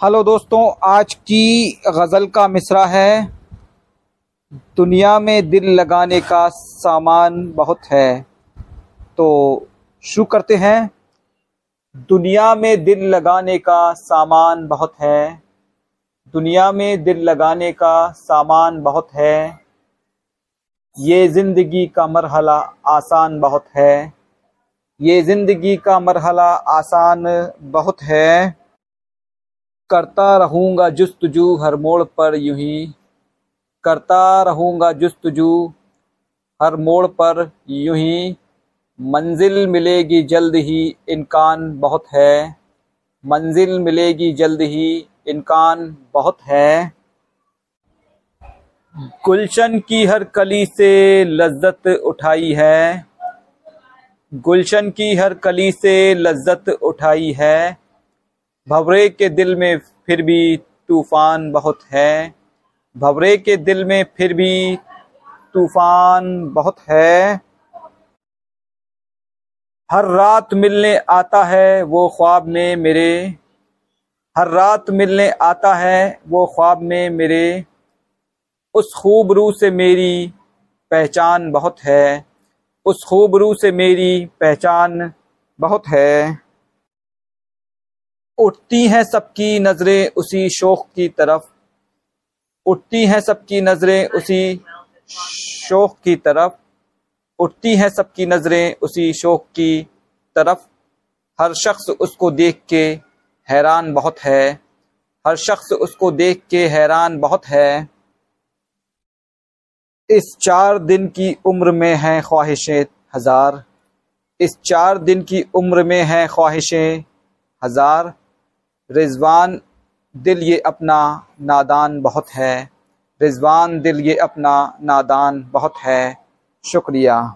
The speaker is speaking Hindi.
हेलो दोस्तों, आज की गज़ल का मिसरा है। दुनिया में दिल लगाने का सामान बहुत है। तो शुरू करते हैं। दुनिया में दिल लगाने का सामान बहुत है। दुनिया में दिल लगाने का सामान बहुत है। ये ज़िंदगी का मरहला आसान बहुत है। ये ज़िंदगी का मरहला आसान बहुत है। करता रहूँगा जुस्तजू हर मोड़ पर यूँ ही। करता रहूँगा जुस्तजू हर मोड़ पर यूँ ही। मंजिल मिलेगी जल्द ही इनकान बहुत है। मंजिल मिलेगी जल्द ही इनकान बहुत है। गुलशन की हर कली से लज्जत उठाई है। गुलशन की हर कली से लज्जत उठाई है। भवरे के दिल में फिर भी तूफ़ान बहुत है। भवरे के दिल में फिर भी तूफ़ान बहुत है। हर रात मिलने आता है वो ख्वाब में मेरे। हर रात मिलने आता है वो ख्वाब में मेरे। उस खूबरू से मेरी पहचान बहुत है। उस खूबरू से मेरी पहचान बहुत है। उठती हैं सबकी नज़रें उसी शोक की तरफ़। उठती हैं सबकी नज़रें उसी शोक की तरफ़। उठती हैं सबकी नज़रें उसी शोक की तरफ़। हर शख्स उसको देख के हैरान बहुत है। हर शख्स उसको देख के हैरान बहुत है। इस चार दिन की उम्र में हैं ख्वाहिशें हज़ार। इस चार दिन की उम्र में हैं ख्वाहिशें हज़ार। रिजवान दिल ये अपना नादान बहुत है। रिजवान दिल ये अपना नादान बहुत है। शुक्रिया।